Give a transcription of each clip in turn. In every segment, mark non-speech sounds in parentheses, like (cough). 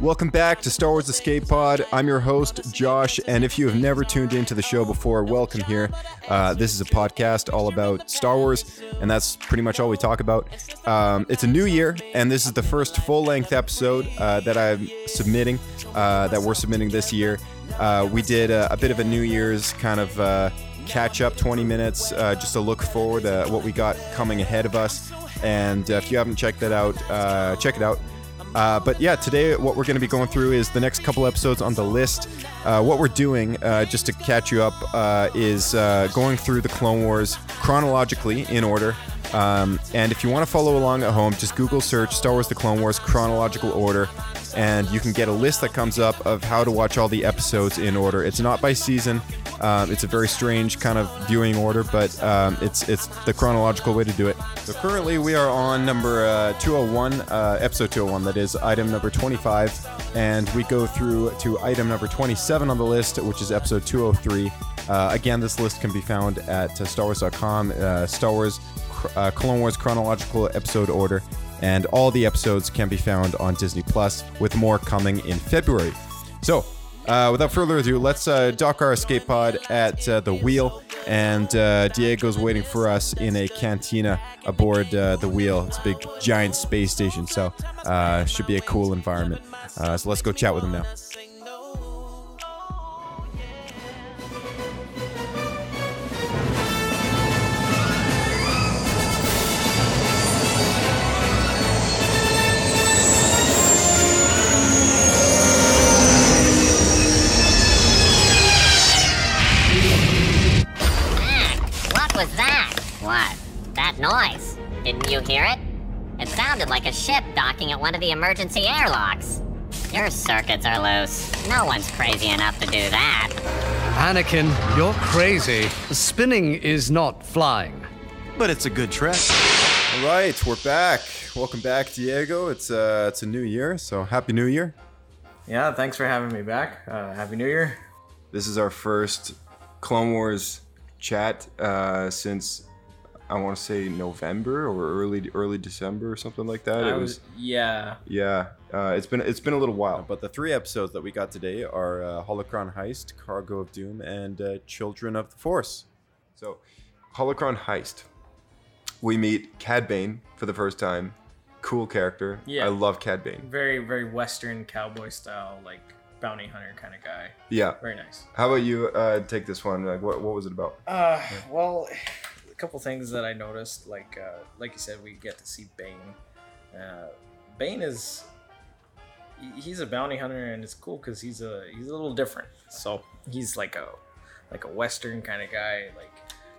Welcome back to Star Wars Escape Pod. I'm your host, Josh, and if you have never tuned into the show before, welcome here. Uh, this is a podcast all about Star Wars, and that's pretty much all we talk about. Um, it's a new year, and this is the first full length episode uh, that I'm submitting, uh, that we're submitting this year. Uh, we did a, a bit of a New Year's kind of uh, catch up 20 minutes uh, just to look forward at what we got coming ahead of us. And uh, if you haven't checked that out, uh, check it out. Uh, but yeah, today what we're going to be going through is the next couple episodes on the list. Uh, what we're doing, uh, just to catch you up, uh, is uh, going through the Clone Wars chronologically in order. Um, and if you want to follow along at home, just Google search Star Wars The Clone Wars chronological order, and you can get a list that comes up of how to watch all the episodes in order. It's not by season. Um, it's a very strange kind of viewing order, but um, it's it's the chronological way to do it. So currently we are on number uh, 201, uh, episode 201. That is item number 25, and we go through to item number 27 on the list, which is episode 203. Uh, again, this list can be found at uh, StarWars.com. Uh, Star Wars, uh, Clone Wars chronological episode order, and all the episodes can be found on Disney Plus, with more coming in February. So, uh, without further ado, let's uh, dock our escape pod at uh, the wheel. And uh, Diego's waiting for us in a cantina aboard uh, the wheel. It's a big, giant space station, so uh, should be a cool environment. So let's go chat with him now. Hear it? It sounded like a ship docking at one of the emergency airlocks. Your circuits are loose. No one's crazy enough to do that. Anakin, you're crazy. Spinning is not flying. But it's a good trick. All right, we're back. Welcome back, Diego. It's uh, it's a new year, so happy New Year. Yeah, thanks for having me back. Uh, Happy New Year. This is our first Clone Wars chat uh, since I want to say November or early early December or something like that. I it was, was yeah. yeah. Uh, it's been it's been a little while, but the three episodes that we got today are uh, Holocron Heist, Cargo of Doom, and uh, Children of the Force. So, Holocron Heist. We meet Cad Bane for the first time. Cool character. Yeah. I love Cad Bane. Very, very Western cowboy style, like bounty hunter kind of guy. Yeah. Very nice. How about you? Uh, take this one. Like, what what was it about? Uh, well, a couple things that I noticed, like, uh, like you said, we get to see Bane. Uh, Bane is, he's a bounty hunter, and it's cool because he's a he's a little different. So he's like a like a Western kind of guy, like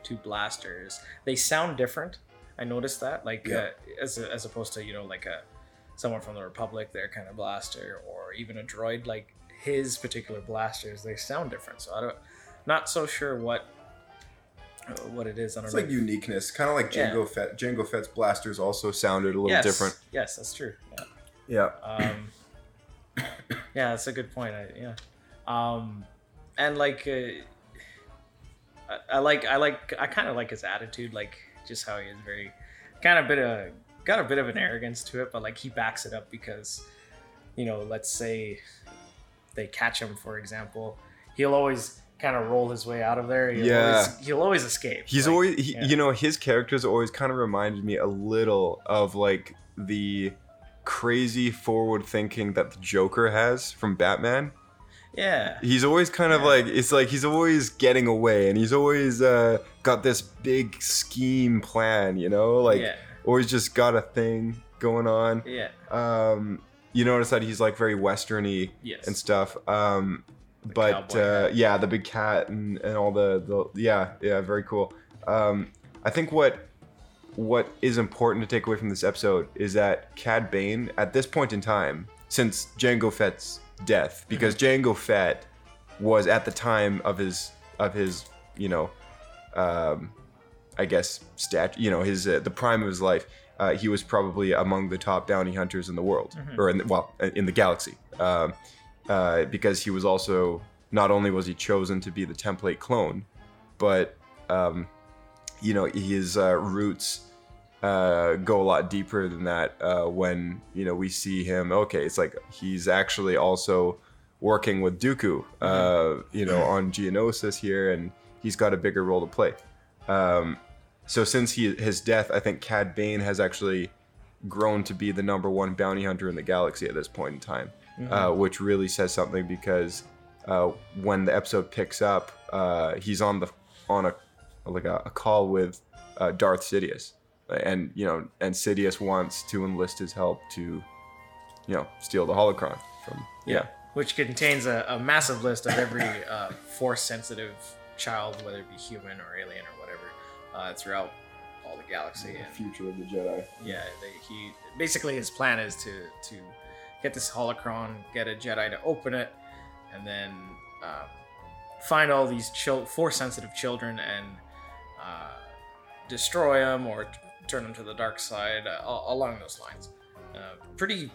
two blasters. They sound different. I noticed that, like, Yeah. uh, as as opposed to you know like a someone from the Republic, their kind of blaster, or even a droid, like his particular blasters, they sound different. So I don't, not so sure what what it is. I don't It's know. like uniqueness, kind of like Yeah. Jango Fett. Jango Fett's blasters also sounded a little yes, different. Yes, that's true. Yeah. Yeah. Um, (coughs) yeah, that's a good point. I, yeah, um, and like, uh, I, I like, I like, I kind of like his attitude, like just how he is very, kind of bit of, got a bit of an arrogance to it, but like he backs it up because, you know, let's say they catch him, for example, he'll always kind of roll his way out of there. He'll Yeah. always, he'll always escape. He's Like, always, he, yeah. you know, his characters always kind of reminded me a little of like the crazy forward thinking that the Joker has from Batman. yeah, He's always kind of Yeah. like it's like he's always getting away, and he's always uh, got this big scheme plan, you know, like yeah, always just got a thing going on. yeah, Um, you notice that he's like very westerny yes, and stuff. Um, but uh, yeah, the big cat and, and all the, the yeah yeah very cool. Um, I think what what is important to take away from this episode is that Cad Bane, at this point in time, since Jango Fett's death, because Jango Fett was at the time of his of his you know, um, I guess stat you know his uh, the prime of his life. Uh, he was probably among the top bounty hunters in the world, or in the, well, in the galaxy, um, uh, because he was also not only was he chosen to be the template clone, but um, you know his uh, roots uh, go a lot deeper than that. Uh, when you know we see him, okay, it's like he's actually also working with Dooku, uh, you know, on Geonosis here, and he's got a bigger role to play. Um, so since he his death, I think Cad Bane has actually grown to be the number one bounty hunter in the galaxy at this point in time, uh, which really says something because uh, when the episode picks up, uh, he's on the on a like a, a call with uh, Darth Sidious, and you know, and Sidious wants to enlist his help to, you know, steal the holocron from yeah. Which contains a, a massive list of every uh, force sensitive child, whether it be human or alien or whatever, uh, throughout all the galaxy. And Future of the Jedi. yeah, they, he basically his plan is to to get this holocron, get a Jedi to open it, and then um, find all these chil- force sensitive children and uh, destroy them or t- turn them to the dark side uh, along those lines. Uh, pretty,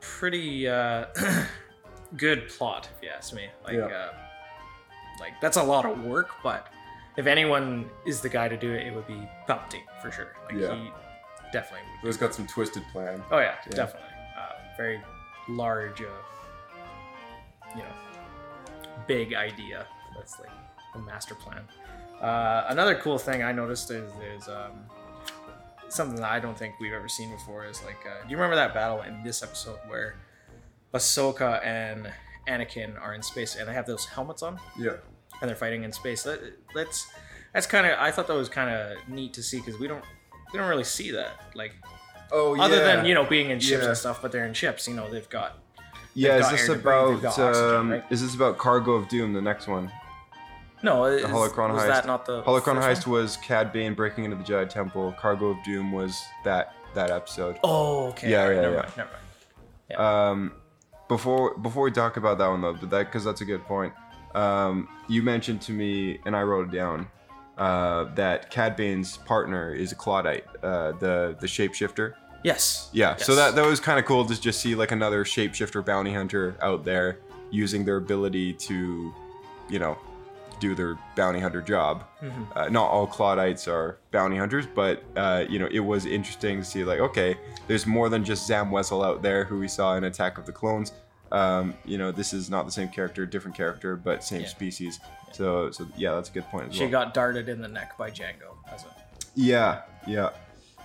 pretty uh, (clears throat) good plot, if you ask me. Like, Yeah. uh, like that's a lot of work, but if anyone is the guy to do it, it would be Palpatine for sure. Like Yeah. he definitely. He's got some twisted plan. Oh yeah, Yeah. definitely. Very large, uh, you know, big idea. That's like a master plan. Uh, another cool thing I noticed is, is um, something that I don't think we've ever seen before. Is like, uh, do you remember that battle in this episode where Ahsoka and Anakin are in space and they have those helmets on? Yeah. and they're fighting in space. That, that's that's kind of I thought that was kind of neat to see because we don't we don't really see that like Oh other than you know being in ships Yeah. and stuff. But they're in ships. You know they've got Yeah, is got this air to they've about got oxygen, um, right? is this about Cargo of Doom, the next one? no The Holocron was heist. that not the Holocron first heist one? was Cad Bane breaking into the Jedi Temple. Cargo of Doom was that that episode. Oh okay. Yeah, yeah, never yeah. mind. Never mind. Um, before before we talk about that one though, but that because that's a good point. Um, you mentioned to me, and I wrote it down, uh, that Cad Bane's partner is a Clawdite, uh, the the shapeshifter. Yes. Yeah, so that that was kind of cool to just see like another shapeshifter bounty hunter out there using their ability to, you know, do their bounty hunter job. Mm-hmm. Uh, not all Clawdites are bounty hunters, but uh, you know, it was interesting to see like, okay, there's more than just Zam Wesell out there who we saw in Attack of the Clones. Um, you know, this is not the same character, different character, but same Yeah. species. So, so yeah, that's a good point as She well. got darted in the neck by Jango. As a, yeah, yeah.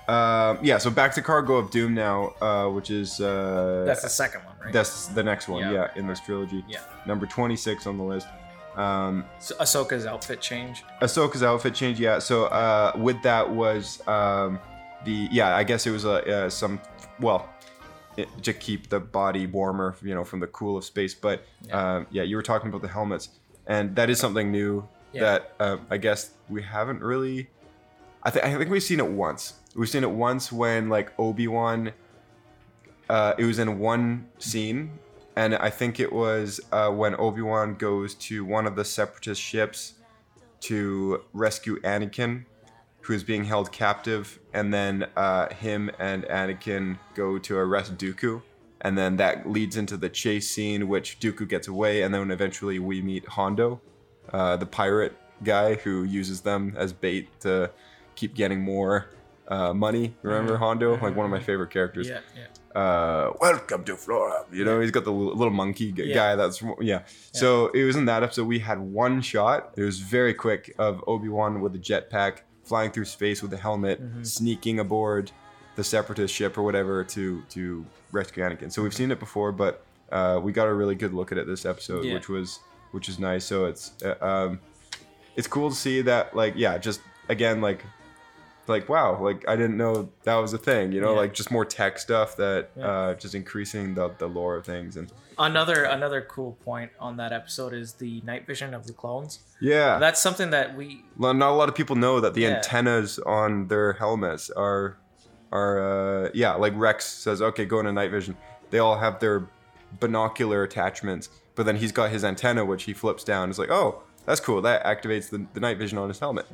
Um, yeah, so back to Cargo of Doom now, uh, which is uh, that's the second one, right? That's the next one, Yeah. yeah, in this trilogy. Yeah. Number 26 on the list. Um, So Ahsoka's outfit change. Ahsoka's outfit change, yeah. So uh, with that was um, the yeah, I guess it was a uh, some well it, to keep the body warmer, you know, from the cool of space. But Yeah. um, yeah, you were talking about the helmets, and that is something new Yeah. that uh, I guess we haven't really. I think I think we've seen it once. We've seen it once when like Obi Wan. Uh, it was in one scene, and I think it was uh, when Obi Wan goes to one of the Separatist ships to rescue Anakin, who is being held captive, and then uh, him and Anakin go to arrest Dooku, and then that leads into the chase scene, which Dooku gets away, and then eventually we meet Hondo, uh, the pirate guy who uses them as bait to keep getting more uh, money. Remember Hondo? Like one of my favorite characters Yeah, yeah. uh, welcome to Florrum. You know, he's got the little, monkey g- Yeah. guy. That's from, yeah. So it was in that episode. We had one shot. It was very quick of Obi Wan with a jetpack flying through space with a helmet, Mm-hmm. sneaking aboard the Separatist ship or whatever to to rescue Anakin. So we've seen it before, but uh, we got a really good look at it this episode, Yeah. which was which is nice. So it's uh, um, it's cool to see that like yeah, just again like like wow, like I didn't know that was a thing. You know, Yeah. like just more tech stuff that Yeah. uh, just increasing the the lore of things and Another another cool point on that episode is the night vision of the clones. yeah. That's something that we Well, not a lot of people know that the Yeah. antennas on their helmets are are uh, yeah like rex says okay go into night vision they all have their binocular attachments but then he's got his antenna which he flips down it's like oh that's cool that activates the, the night vision on his helmet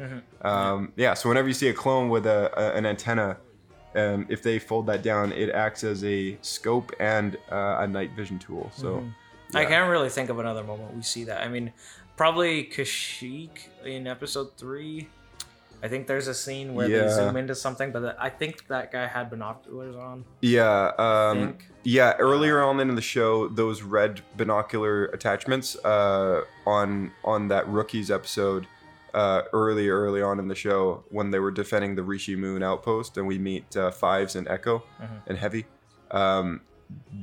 um, yeah so whenever you see a clone with a, a an antenna um, if they fold that down it acts as a scope and uh, a night vision tool so I Yeah. can't really think of another moment we see that. I mean, probably Kashyyyk in episode three. I think there's a scene where Yeah. they zoom into something, but I think that guy had binoculars on. Yeah, um, yeah. Earlier on in the show, those red binocular attachments uh, on on that rookies episode, uh, early early on in the show when they were defending the Rishi Moon outpost, and we meet uh, Fives and Echo and Heavy. Um,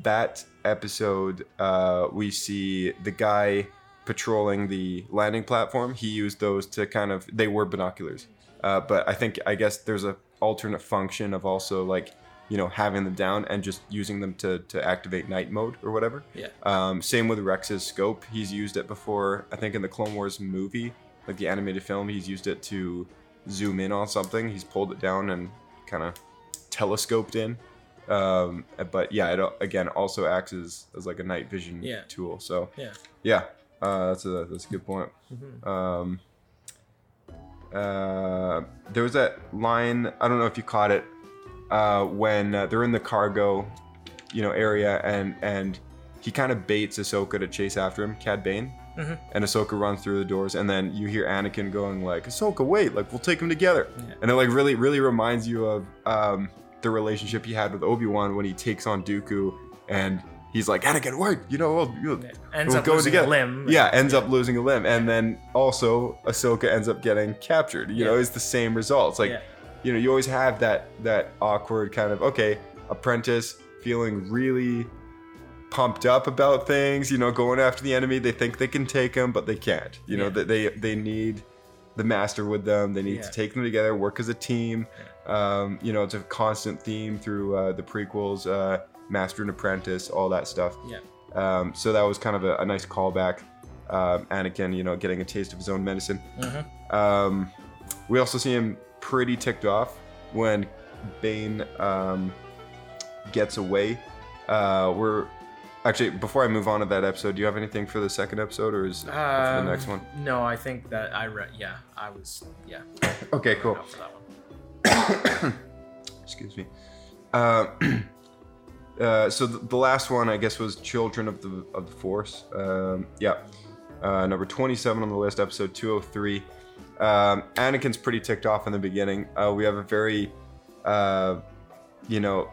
that episode, uh, we see the guy patrolling the landing platform. He used those to kind of they were binoculars, uh, but I think I guess there's a alternate function of also like you know having them down and just using them to to activate night mode or whatever. Yeah. Um, same with Rex's scope. He's used it before. I think in the Clone Wars movie, like the animated film, he's used it to zoom in on something. He's pulled it down and kind of telescoped in. Um, but yeah, it again also acts as, as like a night vision Yeah. tool. So Yeah. yeah, uh, that's a that's a good point. Um, uh, there was that line. I don't know if you caught it uh, when uh, they're in the cargo, you know, area, and and he kind of baits Ahsoka to chase after him, Cad Bane. And Ahsoka runs through the doors, and then you hear Anakin going like, "Ahsoka, wait! Like, we'll take them together." And it like really, really reminds you of um, the relationship he had with Obi Wan when he takes on Dooku, and he's like, "Anakin, wait! You know, we'll, you'll, Ends we'll up go losing together." a limb. Yeah, ends up losing a limb, and then also Ahsoka ends up getting captured. You know, it's the same results. Like, Yeah. you know, you always have that that awkward kind of okay, apprentice feeling really pumped up about things. You know, going after the enemy. They think they can take him, but they can't. You know, that they they need the master with them. They need Yeah. to take them together, work as a team. Um, you know, it's a constant theme through uh, the prequels, uh, Master and Apprentice, all that stuff. Yeah. Um, so that was kind of a, a nice callback. Um, Anakin, you know, getting a taste of his own medicine. Um, we also see him pretty ticked off when Bane um, gets away. Uh, we're actually before I move on to that episode. Do you have anything for the second episode, or is it for the Um, next one? No, I think that I read. Yeah, I was. Yeah, Okay, cool. out that one. (coughs) Excuse me. Uh, (clears throat) uh, so the, the last one, I guess, was Children of the of the Force. Um, yeah, uh, number twenty-seven on the list, episode two hundred three. Um, Anakin's pretty ticked off in the beginning. Uh, we have a very, uh, you know,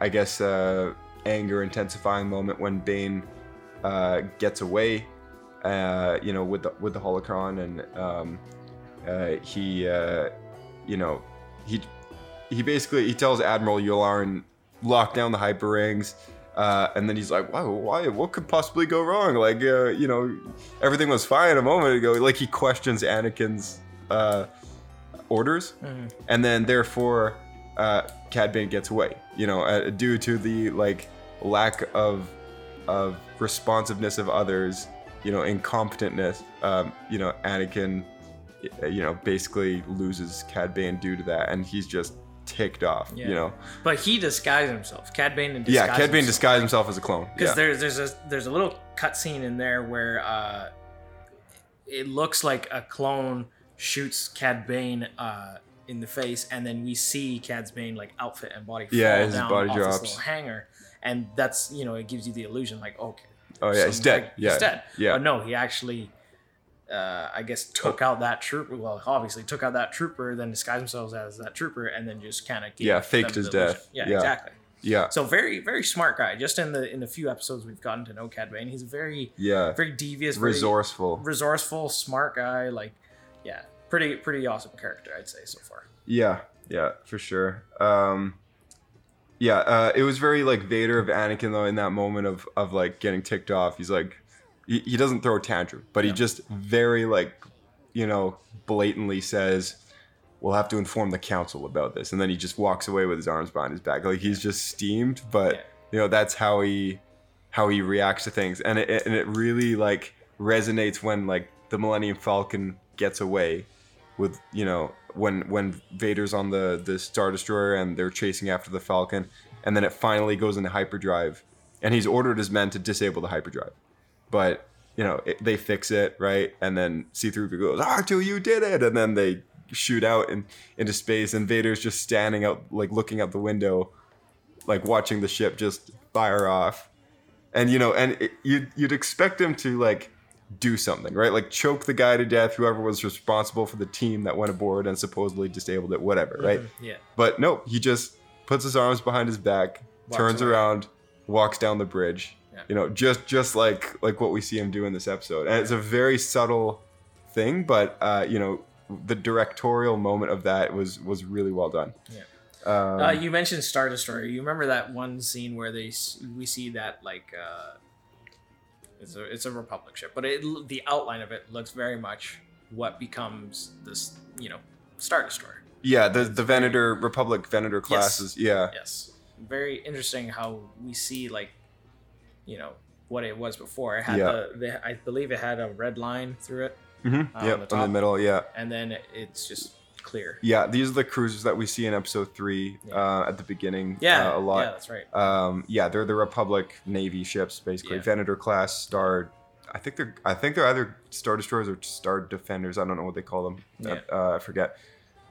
I guess, uh, anger intensifying moment when Bane gets away. You know, with the with the holocron, and um, he, you know, he he basically he tells Admiral Yularen lock down the hyper rings. Uh, and then he's like, "Wow, why? What could possibly go wrong? Like, uh, you know, everything was fine a moment ago." Like he questions Anakin's uh, orders, and then therefore, uh, Cad Bane gets away. You know, uh, due to the like lack of of responsiveness of others, you know, incompetentness. Um, you know, Anakin, you know, basically loses Cad Bane due to that, and he's just ticked off. Yeah. You know, But he disguised himself. Cad Bane disguised yeah, Cad Bane disguised himself as a clone. because Yeah. there's there's a there's a little cutscene in there where uh, it looks like a clone shoots Cad Bane uh, in the face, and then we see Cad's Bane like outfit and body fall Yeah, his down body off drops. this little hanger, and that's you know it gives you the illusion like okay, Oh yeah, he's dead. like, yeah, he's dead. Yeah, But no, he actually. Uh, I guess took out that trooper. Well, obviously took out that trooper, then disguised themselves as that trooper, and then just kind of Yeah, faked his death. Yeah, Yeah. exactly. yeah, So very, very smart guy. Just in the in the few episodes we've gotten to know Cad Bane, he's a very, yeah. very devious, very Resourceful. resourceful, smart guy. Like, yeah, pretty, pretty awesome character, I'd say so far. Yeah, yeah, for sure. Um, yeah, uh, it was very like Vader of Anakin though. In that moment of of like getting ticked off, he's like, he, he doesn't throw a tantrum, but he just very like, you know, blatantly says, we'll have to inform the council about this. And then he just walks away with his arms behind his back. Like he's just steamed, but Yeah. you know, that's how he how he reacts to things. And it and it really like resonates when like the Millennium Falcon gets away with, you know, when when Vader's on the the Star Destroyer and they're chasing after the Falcon and then it finally goes into hyperdrive and he's ordered his men to disable the hyperdrive. But you know, it, they fix it, right? And then C3PO goes, ah, R2, you did it! And then they shoot out in, into space, and Vader's just standing out, like looking out the window, like watching the ship just fire off. And you know, and it, you'd, you'd expect him to like do something, right? Like choke the guy to death, whoever was responsible for the team that went aboard and supposedly disabled it, whatever, right? Mm-hmm. Yeah. But no, he just puts his arms behind his back, Walks turns away. around, walks down the bridge. Yeah. You know, just just like like what we see him do in this episode, and it's a very subtle thing, but uh, you know, the directorial moment of that was was really well done. Yeah. Um, uh, you mentioned Star Destroyer. You remember that one scene where they we see that like uh, it's a it's a Republic ship, but it the outline of it looks very much what becomes this you know Star Destroyer. yeah, the the Venator Republic Venator classes. Yeah, Yes, very interesting how we see like you know what it was before. It had Yeah. the, the I believe it had a red line through it, Mm-hmm. Yep, the in the middle. Yeah, and then it's just clear. yeah. These are the cruisers that we see in Episode Three Yeah. uh, at the beginning. Yeah, uh, a lot. Yeah, that's right. Um, yeah, they're the Republic Navy ships, basically. Yeah. Venator class Star. I think they're. I think they're either Star Destroyers or Star Defenders. I don't know what they call them. Yeah. Uh, I forget.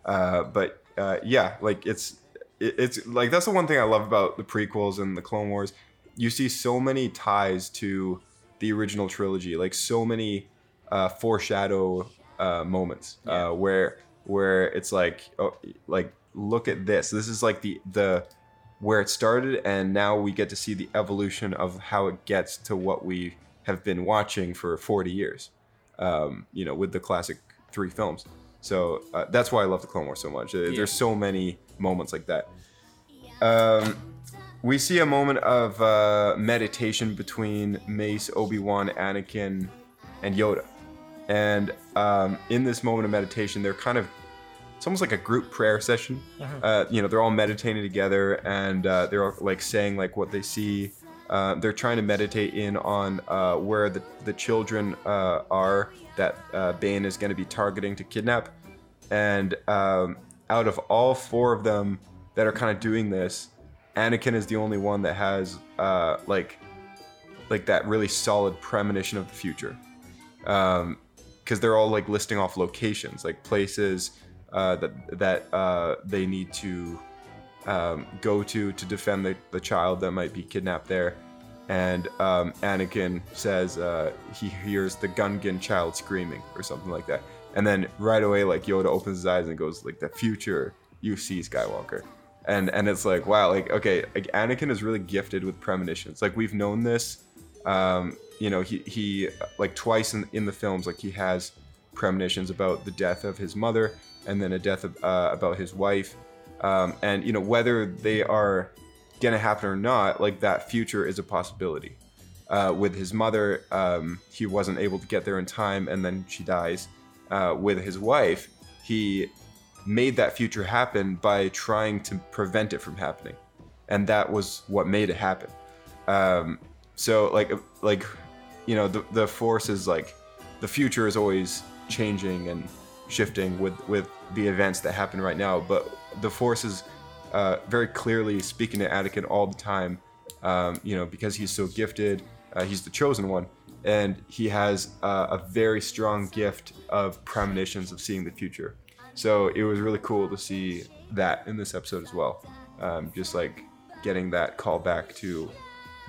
Uh, but uh, yeah, like it's it, it's like that's the one thing I love about the prequels and the Clone Wars. You see so many ties to the original trilogy, like so many uh, foreshadow uh, moments Yeah. uh, where where it's like oh, like look at this. This is like the the where it started, and now we get to see the evolution of how it gets to what we have been watching for 40 years. Um, you know, with the classic three films. So uh, that's why I love the Clone Wars so much. Uh, There's so many moments like that. Um, we see a moment of uh, meditation between Mace, Obi Wan, Anakin, and Yoda. And um, in this moment of meditation, they're kind of it's almost like a group prayer session. Uh, you know, they're all meditating together, and uh, they're all, like saying like what they see. Uh, they're trying to meditate in on uh, where the the children uh, are that uh, Bane is going to be targeting to kidnap. And um, out of all four of them that are kind of doing this, Anakin is the only one that has uh, like like that really solid premonition of the future. Um, because they're all like listing off locations, like places uh, that that uh, they need to um, go to to defend the, the child that might be kidnapped there. And um, Anakin says uh, he hears the Gungan child screaming or something like that. And then right away, like Yoda opens his eyes and goes like, "The future, you see, Skywalker." And and it's like, wow, like okay, like Anakin is really gifted with premonitions. Like we've known this um, you know, he, he like twice in, in the films, like he has premonitions about the death of his mother and then a death of, uh, about his wife. Um, and, you know, whether they are to happen or not, like that future is a possibility. Uh, with his mother, um, he wasn't able to get there in time and then she dies. Uh, with his wife, he made that future happen by trying to prevent it from happening. And that was what made it happen. Um, so like like you know the the force is like the future is always changing and shifting with with the events that happen right now but the force is uh, very clearly speaking to Anakin all the time um, you know because he's so gifted uh, he's the chosen one and he has uh, a very strong gift of premonitions of seeing the future so it was really cool to see that in this episode as well um, just like getting that call back to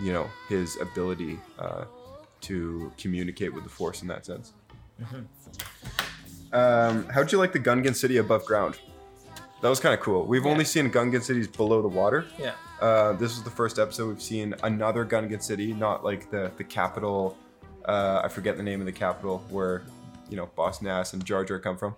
you know his ability uh, to communicate with the force in that sense. Um, how'd you like the Gungan city above ground? That was kind of cool. We've only seen Gungan cities below the water. Yeah. Uh, this was the first episode we've seen another Gungan city, not like the the capital. Uh, I forget the name of the capital where you know Boss Nass and Jar Jar come from,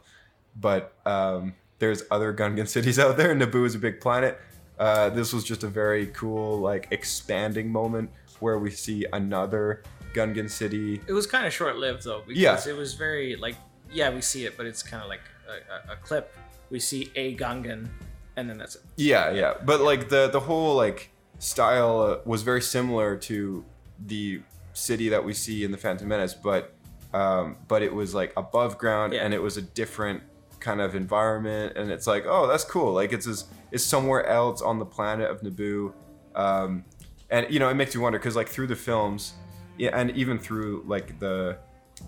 but um, there's other Gungan cities (laughs) out there. And Naboo is a big planet. Uh, this was just a very cool like expanding moment where we see another Gungan city. It was kind of short lived though because Yeah. it was very like yeah we see it but it's kind of like a, a, a clip we see a Gungan, and then that's it. Yeah, yeah, but like the the whole like style uh, was very similar to the city that we see in the Phantom Menace, but um, but it was like above ground Yeah. and it was a different kind of environment, and it's like oh that's cool, like it's as, it's somewhere else on the planet of Naboo, um, and you know it makes you wonder because like through the films, yeah, and even through like the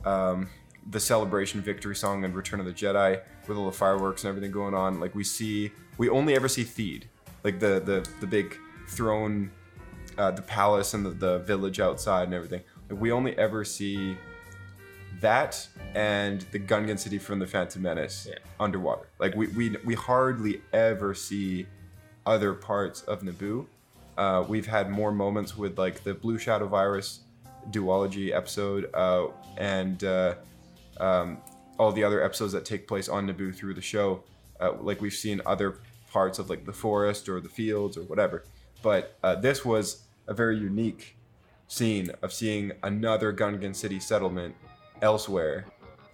um, the celebration victory song and Return of the Jedi with all the fireworks and everything going on. Like we see, we only ever see Theed, like the the the big throne, uh, the palace and the, the village outside and everything. Like we only ever see that and the Gungan city from the Phantom Menace Yeah. underwater. Like we, we we hardly ever see other parts of Naboo. Uh, we've had more moments with like the Blue Shadow Virus duology episode uh, and uh, um, all the other episodes that take place on Naboo through the show. Uh, like we've seen other parts of like the forest or the fields or whatever. But uh, this was a very unique scene of seeing another Gungan city settlement elsewhere,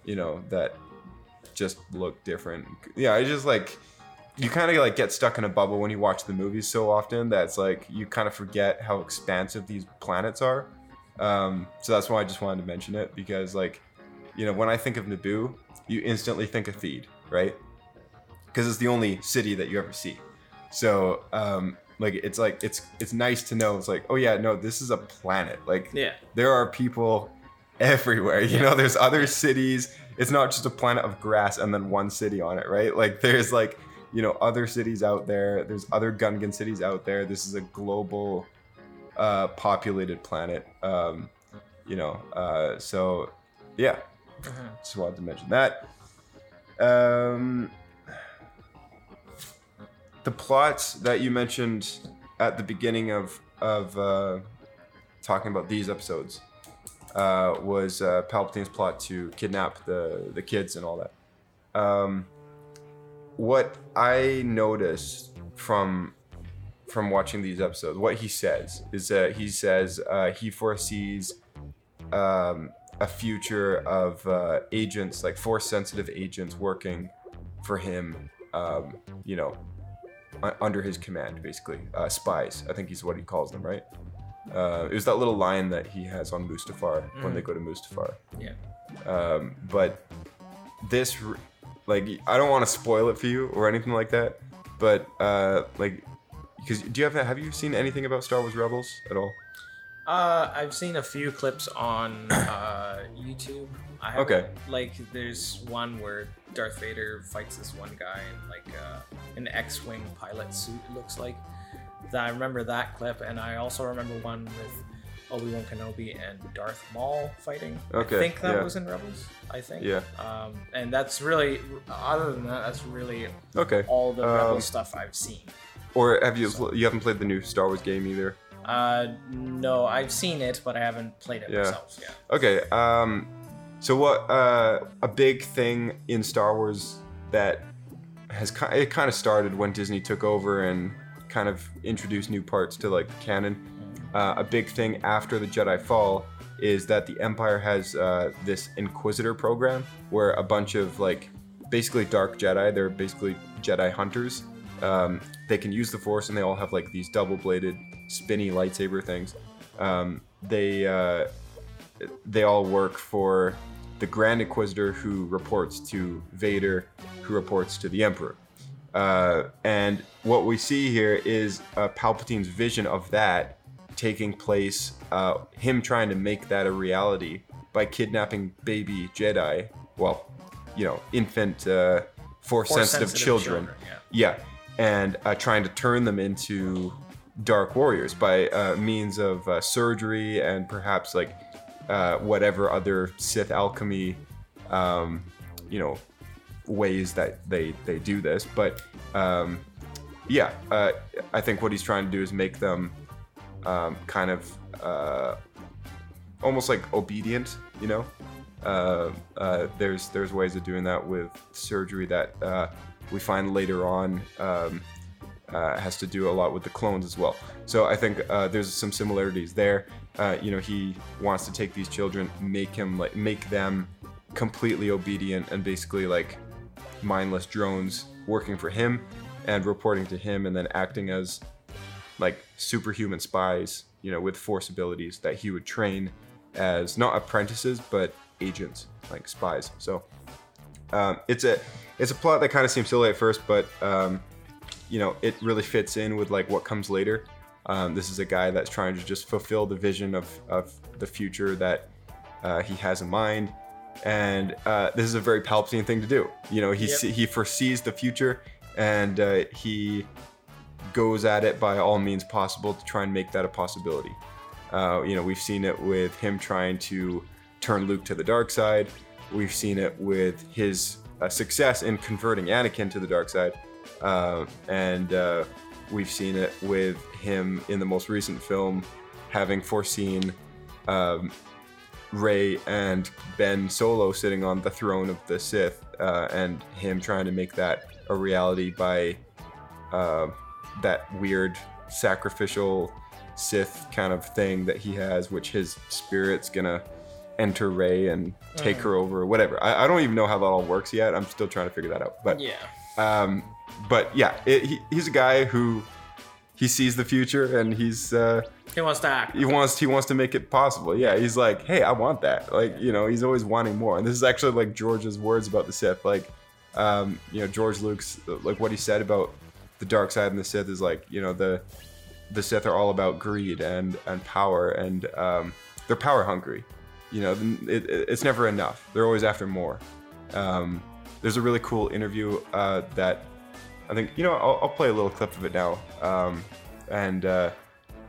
you know, that just look different. Yeah, it's just like you kind of like get stuck in a bubble when you watch the movies so often that it's like you kind of forget how expansive these planets are. Um, so that's why I just wanted to mention it because like, you know, when I think of Naboo, you instantly think of Theed, right? Because it's the only city that you ever see. So um, like it's like it's it's nice to know it's like oh yeah no this is a planet like Yeah. there are people everywhere. You know there's other cities. It's not just a planet of grass and then one city on it right? Like there's like you know other cities out there. There's other gungan cities out there. This is a global uh populated planet. Um you know uh so yeah. Just wanted to mention that. Um the plots that you mentioned at the beginning of of uh, talking about these episodes uh, was uh, Palpatine's plot to kidnap the the kids and all that. Um, what I noticed from from watching these episodes, what he says is that he says uh, he foresees um, a future of uh, agents, like force sensitive agents, working for him. Um, you know, under his command, basically. Uh, spies, I think he's what he calls them, right? Uh, it was that little line that he has on Mustafar when they go to Mustafar. Yeah. Um, but this, like, I don't want to spoil it for you or anything like that. But uh, like, because do you have have you seen anything about Star Wars Rebels at all? Uh, I've seen a few clips on uh, YouTube. I Okay. Like, there's one where Darth Vader fights this one guy in like uh, an X-wing pilot suit. It looks like. I remember that clip, and I also remember one with Obi Wan Kenobi and Darth Maul fighting. Okay, I think that yeah. was in Rebels. I think. Yeah. Um, and that's really, other than that, that's really Okay. all the Um, Rebel stuff I've seen. Or have you you haven't played the new Star Wars game either? Uh, no, I've seen it, but I haven't played it Yeah. myself. Yeah. Okay. Um, so what? Uh, a big thing in Star Wars that has it kind of started when Disney took over and kind of introduce new parts to like the canon. Uh, a big thing after the Jedi fall is that the Empire has uh, this Inquisitor program where a bunch of like basically dark Jedi. They're basically Jedi hunters. Um, they can use the Force, and they all have like these double-bladed, spinny lightsaber things. Um, they uh, they all work for the Grand Inquisitor, who reports to Vader, who reports to the Emperor. Uh, and what we see here is uh, Palpatine's vision of that taking place, uh, him trying to make that a reality by kidnapping baby Jedi, well, you know, infant, uh, force sensitive children. children, Yeah, and uh, trying to turn them into dark warriors by uh, means of uh, surgery and perhaps like uh, whatever other Sith alchemy, um, you know, ways that they they do this. But um, yeah, uh, I think what he's trying to do is make them um, kind of uh, almost like obedient, you know. Uh, uh, there's there's ways of doing that with surgery that uh, we find later on um, uh, has to do a lot with the clones as well. So I think there's some similarities there. You know, he wants to take these children, make him like make them completely obedient, and basically like mindless drones working for him and reporting to him, and then acting as like superhuman spies, you know, with force abilities that he would train as not apprentices but agents, like spies. So um, it's a it's a plot that kind of seems silly at first, but um, you know, it really fits in with like what comes later. Um, this is a guy that's trying to just fulfill the vision of, of the future that uh, he has in mind, and uh, this is a very Palpatine thing to do. You know, he Yep. he foresees the future, and uh, he goes at it by all means possible to try and make that a possibility. Uh, you know, we've seen it with him trying to turn Luke to the dark side. We've seen it with his uh, success in converting Anakin to the dark side, uh, and uh, we've seen it with him in the most recent film having foreseen um, Rey and Ben Solo sitting on the throne of the Sith, uh, and him trying to make that a reality by uh, that weird sacrificial Sith kind of thing that he has, which his spirit's gonna enter Rey and take her over, or whatever. I, I don't even know how that all works yet. I'm still trying to figure that out. But Yeah. um, but yeah, it, he, he's a guy who he sees the future and he's uh, He wants to act. he wants he wants to make it possible. Yeah, he's like, hey, I want that. Like, you know, he's always wanting more. And this is actually like George's words about the Sith. Like, um, you know, George Lucas like what he said about the dark side and the Sith is like, you know, the the Sith are all about greed and and power and um, they're power hungry. You know, it, it, it's never enough. They're always after more. Um, there's a really cool interview uh, that I think you know I'll, I'll play a little clip of it now. Um, and uh,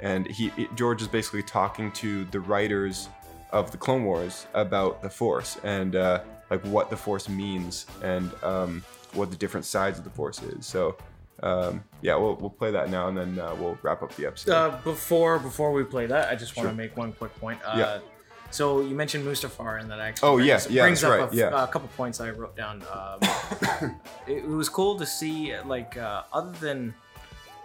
and he he- George is basically talking to the writers of the Clone Wars about the Force and uh, like what the Force means and um, what the different sides of the Force is. So um, yeah, we'll, we'll play that now and then uh, we'll wrap up the episode. Uh, before before we play that, I just want Sure. to make one quick point. Uh, Yeah. So you mentioned Mustafar, and that actually Oh, brings, yeah, yeah, brings up right, a, yeah. a couple points I wrote down. Um, (coughs) it, it was cool to see, like, uh, other than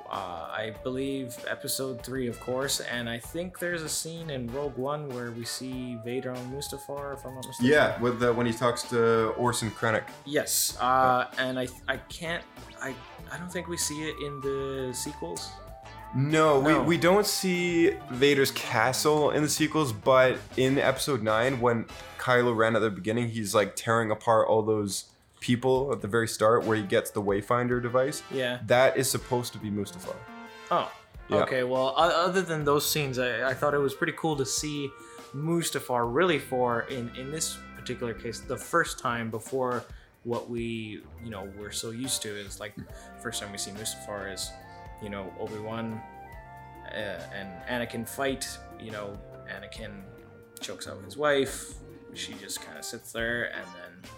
uh, I believe episode three, of course, and I think there's a scene in Rogue One where we see Vader on Mustafar, if I'm not mistaken. yeah, with the, when he talks to Orson Krennic. Yes, uh, and I I can't I I don't think we see it in the sequels. No, No. We, we don't see Vader's castle in the sequels, but in episode 9, when Kylo Ren at the beginning, he's like tearing apart all those people at the very start where he gets the Wayfinder device. Yeah. That is supposed to be Mustafar. Oh, Yeah. okay. Well, other than those scenes, I, I thought it was pretty cool to see Mustafar really for in in this particular case the first time before what we you know we're so used to is like first time we see Mustafar is you know Obi Wan uh, and Anakin fight. You know, Anakin chokes out his wife. She just kind of sits there, and then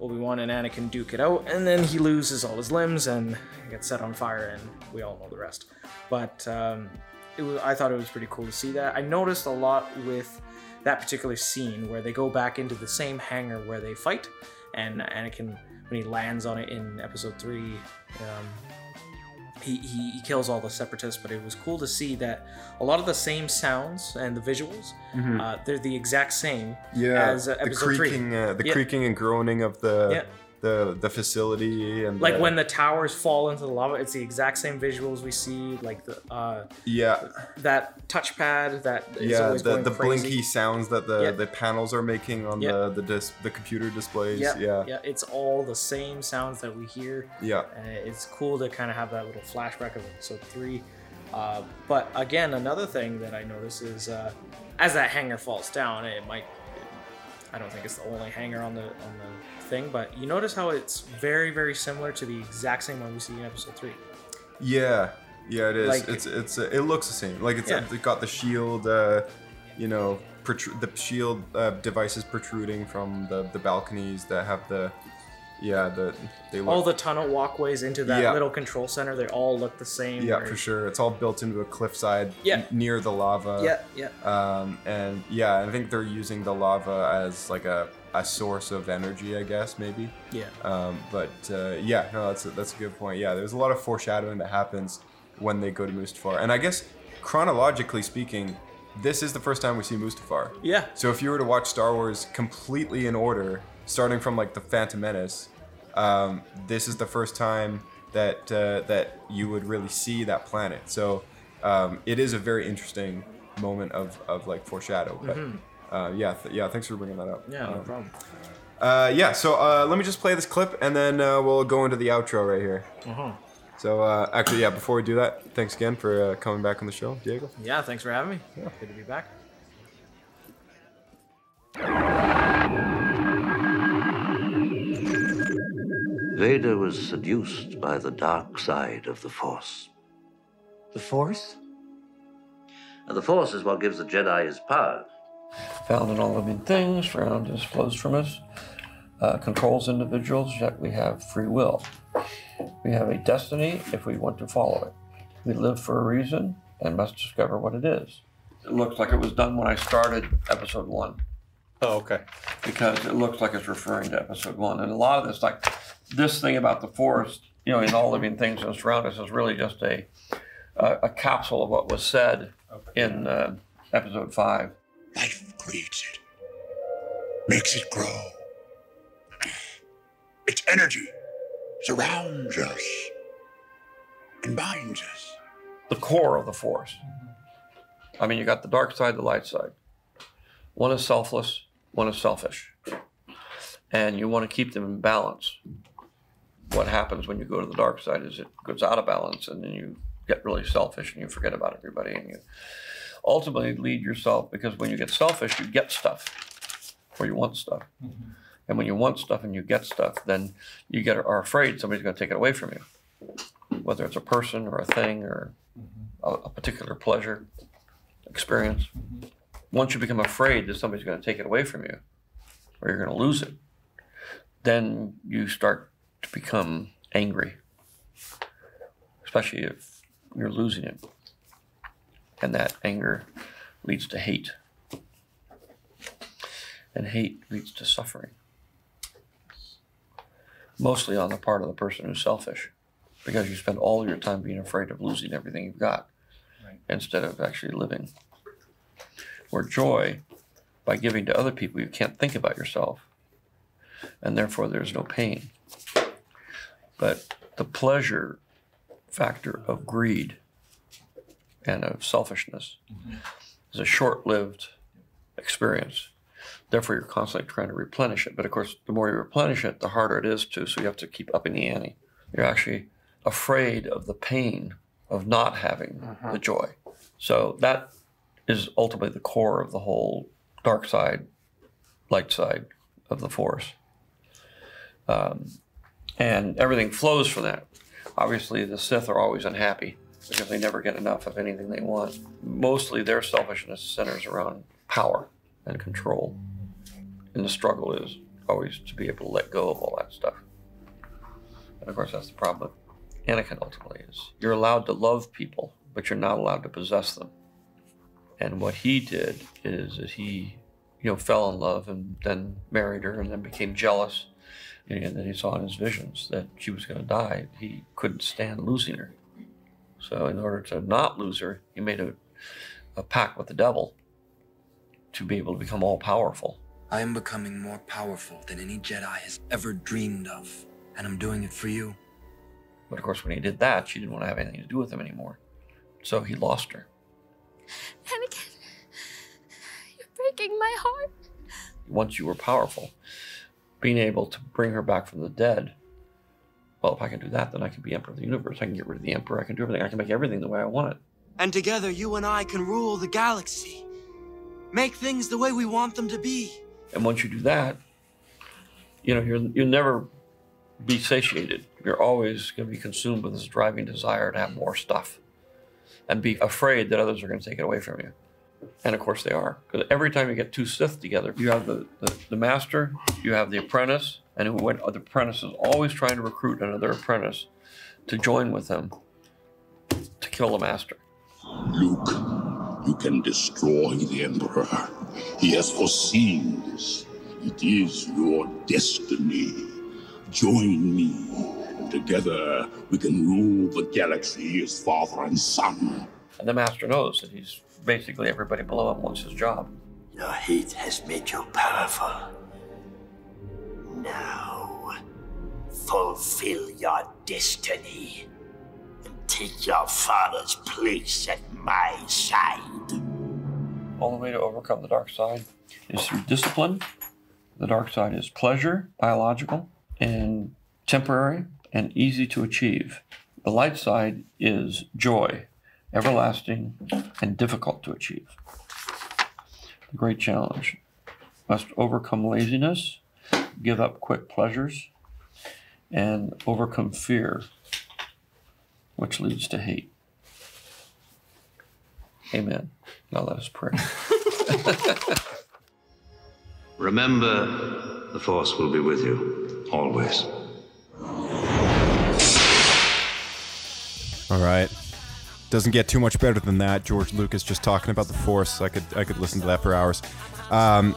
Obi Wan and Anakin duke it out, and then he loses all his limbs and gets set on fire, and we all know the rest. But um, it was, I thought it was pretty cool to see that. I noticed a lot with that particular scene where they go back into the same hangar where they fight, and Anakin, when he lands on it in Episode Three, um, he, he, he kills all the separatists. But it was cool to see that a lot of the same sounds and the visuals, uh, they're the exact same yeah, as uh, the creaking, uh, the Yeah. creaking and groaning of the Yeah. The the facility and like the- when the towers fall into the lava it's the exact same visuals we see like the uh yeah. that touchpad that is yeah the, the crazy. blinky sounds that the Yeah. the panels are making on Yeah. the the dis- the computer displays. Yeah, yeah. Yeah it's all the same sounds that we hear. Yeah. And it's cool to kind of have that little flashback of episode three. Uh, but again another thing that i notice is uh, as that hanger falls down it might i don't think it's the only hanger on the on the thing but you notice how it's very very similar to the exact same one we see in episode three Yeah, yeah, it is. Like- it's it's uh, it looks the same. Like it's Yeah. it got the shield, uh, you know, protru- the shield uh, devices protruding from the the balconies that have the, yeah, the they look. all the tunnel walkways into that Yeah. little control center they all look the same yeah, where- for sure. It's all built into a cliffside Yeah. n- near the lava. yeah yeah Um, and yeah, I think they're using the lava as like a, a source of energy, I guess maybe. yeah Um, but uh, yeah, no, that's a, that's a good point. Yeah, there's a lot of foreshadowing that happens when they go to Mustafar, and I guess chronologically speaking, this is the first time we see Mustafar. yeah So if you were to watch Star Wars completely in order, starting from like the Phantom Menace, um, this is the first time that uh, that you would really see that planet. So um, it is a very interesting moment of, of like foreshadow. But uh, yeah, th- yeah, thanks for bringing that up. Yeah, no Um, problem. uh, yeah, so uh, let me just play this clip and then uh, we'll go into the outro right here. Uh-huh. So uh, actually, yeah, before we do that, thanks again for uh, coming back on the show, Diego. Yeah, thanks for having me. Yeah. Good to be back. Vader was seduced by the dark side of the Force. The Force? And the Force is what gives the Jedi his power. Found in all living things, around us, flows from us, uh, controls individuals, yet we have free will. We have a destiny if we want to follow it. We live for a reason and must discover what it is. It looks like it was done when I started episode one. Oh, okay. Because it looks like it's referring to episode one. And a lot of this, like this thing about the force, you know, in all living things that surround us is really just a, a, a capsule of what was said in uh, episode five. Life creates it, makes it grow. Its energy surrounds us and binds us. the core of the force. I mean, you got the dark side, the light side. One is selfless, one is selfish. And you want to keep them in balance. What happens when you go to the dark side is it goes out of balance and then you get really selfish and you forget about everybody and you ultimately lead yourself because when you get selfish, you get stuff or you want stuff. Mm-hmm. And when you want stuff and you get stuff, then you get are afraid somebody's going to take it away from you, whether it's a person or a thing or mm-hmm. a, a particular pleasure experience. Mm-hmm. Once you become afraid that somebody's going to take it away from you or you're going to lose it, then you start to become angry, especially if you're losing it. And that anger leads to hate. And hate leads to suffering. Mostly on the part of the person who's selfish, because you spend all your time being afraid of losing everything you've got instead of actually living. Where joy, by giving to other people, you can't think about yourself, and therefore there's no pain. But the pleasure factor of greed and of selfishness is a short lived experience. Therefore, you're constantly trying to replenish it. But of course, the more you replenish it, the harder it is to. So you have to keep upping the ante. You're actually afraid of the pain of not having the joy. So that is ultimately the core of the whole dark side, light side of the force. Um, and everything flows from that. Obviously, the Sith are always unhappy because they never get enough of anything they want. Mostly their selfishness centers around power and control. And the struggle is always to be able to let go of all that stuff. And of course, that's the problem with Anakin ultimately is you're allowed to love people, but you're not allowed to possess them. And what he did is that he, you know, fell in love and then married her and then became jealous. And then he saw in his visions that she was going to die. He couldn't stand losing her. So, in order to not lose her, he made a, a pact with the devil to be able to become all powerful. I am becoming more powerful than any Jedi has ever dreamed of, and I'm doing it for you. But of course, when he did that, she didn't want to have anything to do with him anymore. So he lost her. Anakin, you're breaking my heart. Once you were powerful, being able to bring her back from the dead. Well, if I can do that, then I can be Emperor of the Universe. I can get rid of the Emperor. I can do everything. I can make everything the way I want it. And together, you and I can rule the galaxy. Make things the way we want them to be. And once you do that, you know, you're, you'll never be satiated. You're always going to be consumed with this driving desire to have more stuff and be afraid that others are going to take it away from you. And of course they are. Because every time you get two Sith together, you have the, the, the master, you have the apprentice, and who went, the apprentice is always trying to recruit another apprentice to join with him to kill the master. Luke, you can destroy the Emperor. He has foreseen this. It is your destiny. Join me. And together, we can rule the galaxy as father and son. And the master knows that he's basically everybody below him wants his job. Your hate has made you powerful. Now, fulfill your destiny and take your father's place at my side. Only way to overcome the dark side is through discipline. The dark side is pleasure, biological, and temporary and easy to achieve. The light side is joy, everlasting and difficult to achieve. The great challenge must overcome laziness, give up quick pleasures, and overcome fear, which leads to hate. Amen. Now let us pray. (laughs) Remember, the Force will be with you, always. All right. Doesn't get too much better than that. George Lucas just talking about the Force. I could I could listen to that for hours. Um,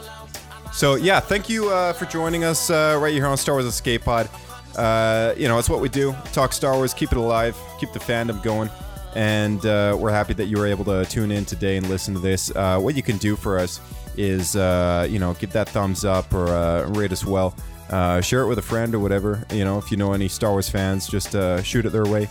so yeah, thank you uh, for joining us uh, right here on Star Wars Escape Pod. Uh, you know, it's what we do. Talk Star Wars, keep it alive, keep the fandom going, and uh, we're happy that you were able to tune in today and listen to this. Uh, what you can do for us is, uh, you know, give that thumbs up or rate us well. Share it with a friend or whatever. You know, if you know any Star Wars fans, just shoot it their way.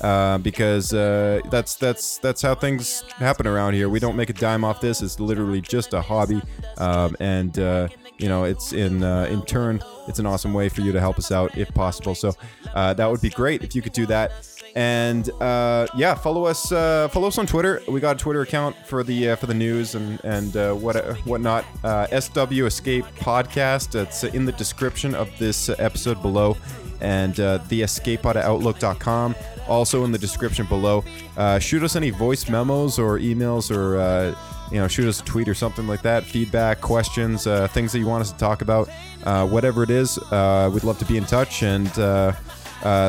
Uh, because uh, that's that's that's how things happen around here. We don't make a dime off this. It's literally just a hobby, um, and uh, you know, it's in uh, in turn, it's an awesome way for you to help us out if possible. So uh, that would be great if you could do that. And uh, yeah, follow us follow us on Twitter. We got a Twitter account for the for the news and and what whatnot. SW Escape Podcast. It's in the description of this episode below, and uh, the escapepod at outlook.com. Also in the description below. Uh, shoot us any voice memos or emails or. Uh, you know, shoot us a tweet or something like that. Feedback, questions, uh, things that you want us to talk about, uh, whatever it is. Uh, we'd love to be in touch. And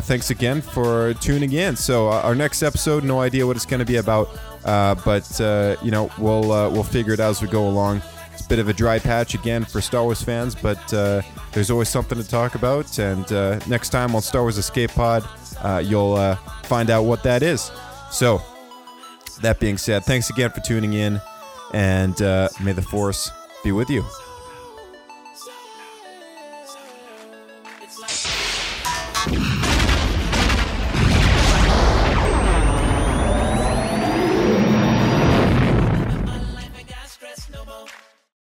thanks again for tuning in. So our next episode, no idea what it's going to be about, but you know, we'll we'll figure it out as we go along. Bit of a dry patch again for Star Wars fans, but uh, there's always something to talk about. And uh, next time on Star Wars Escape Pod, uh, you'll uh, find out what that is. So, that being said, thanks again for tuning in, and uh, may the Force be with you.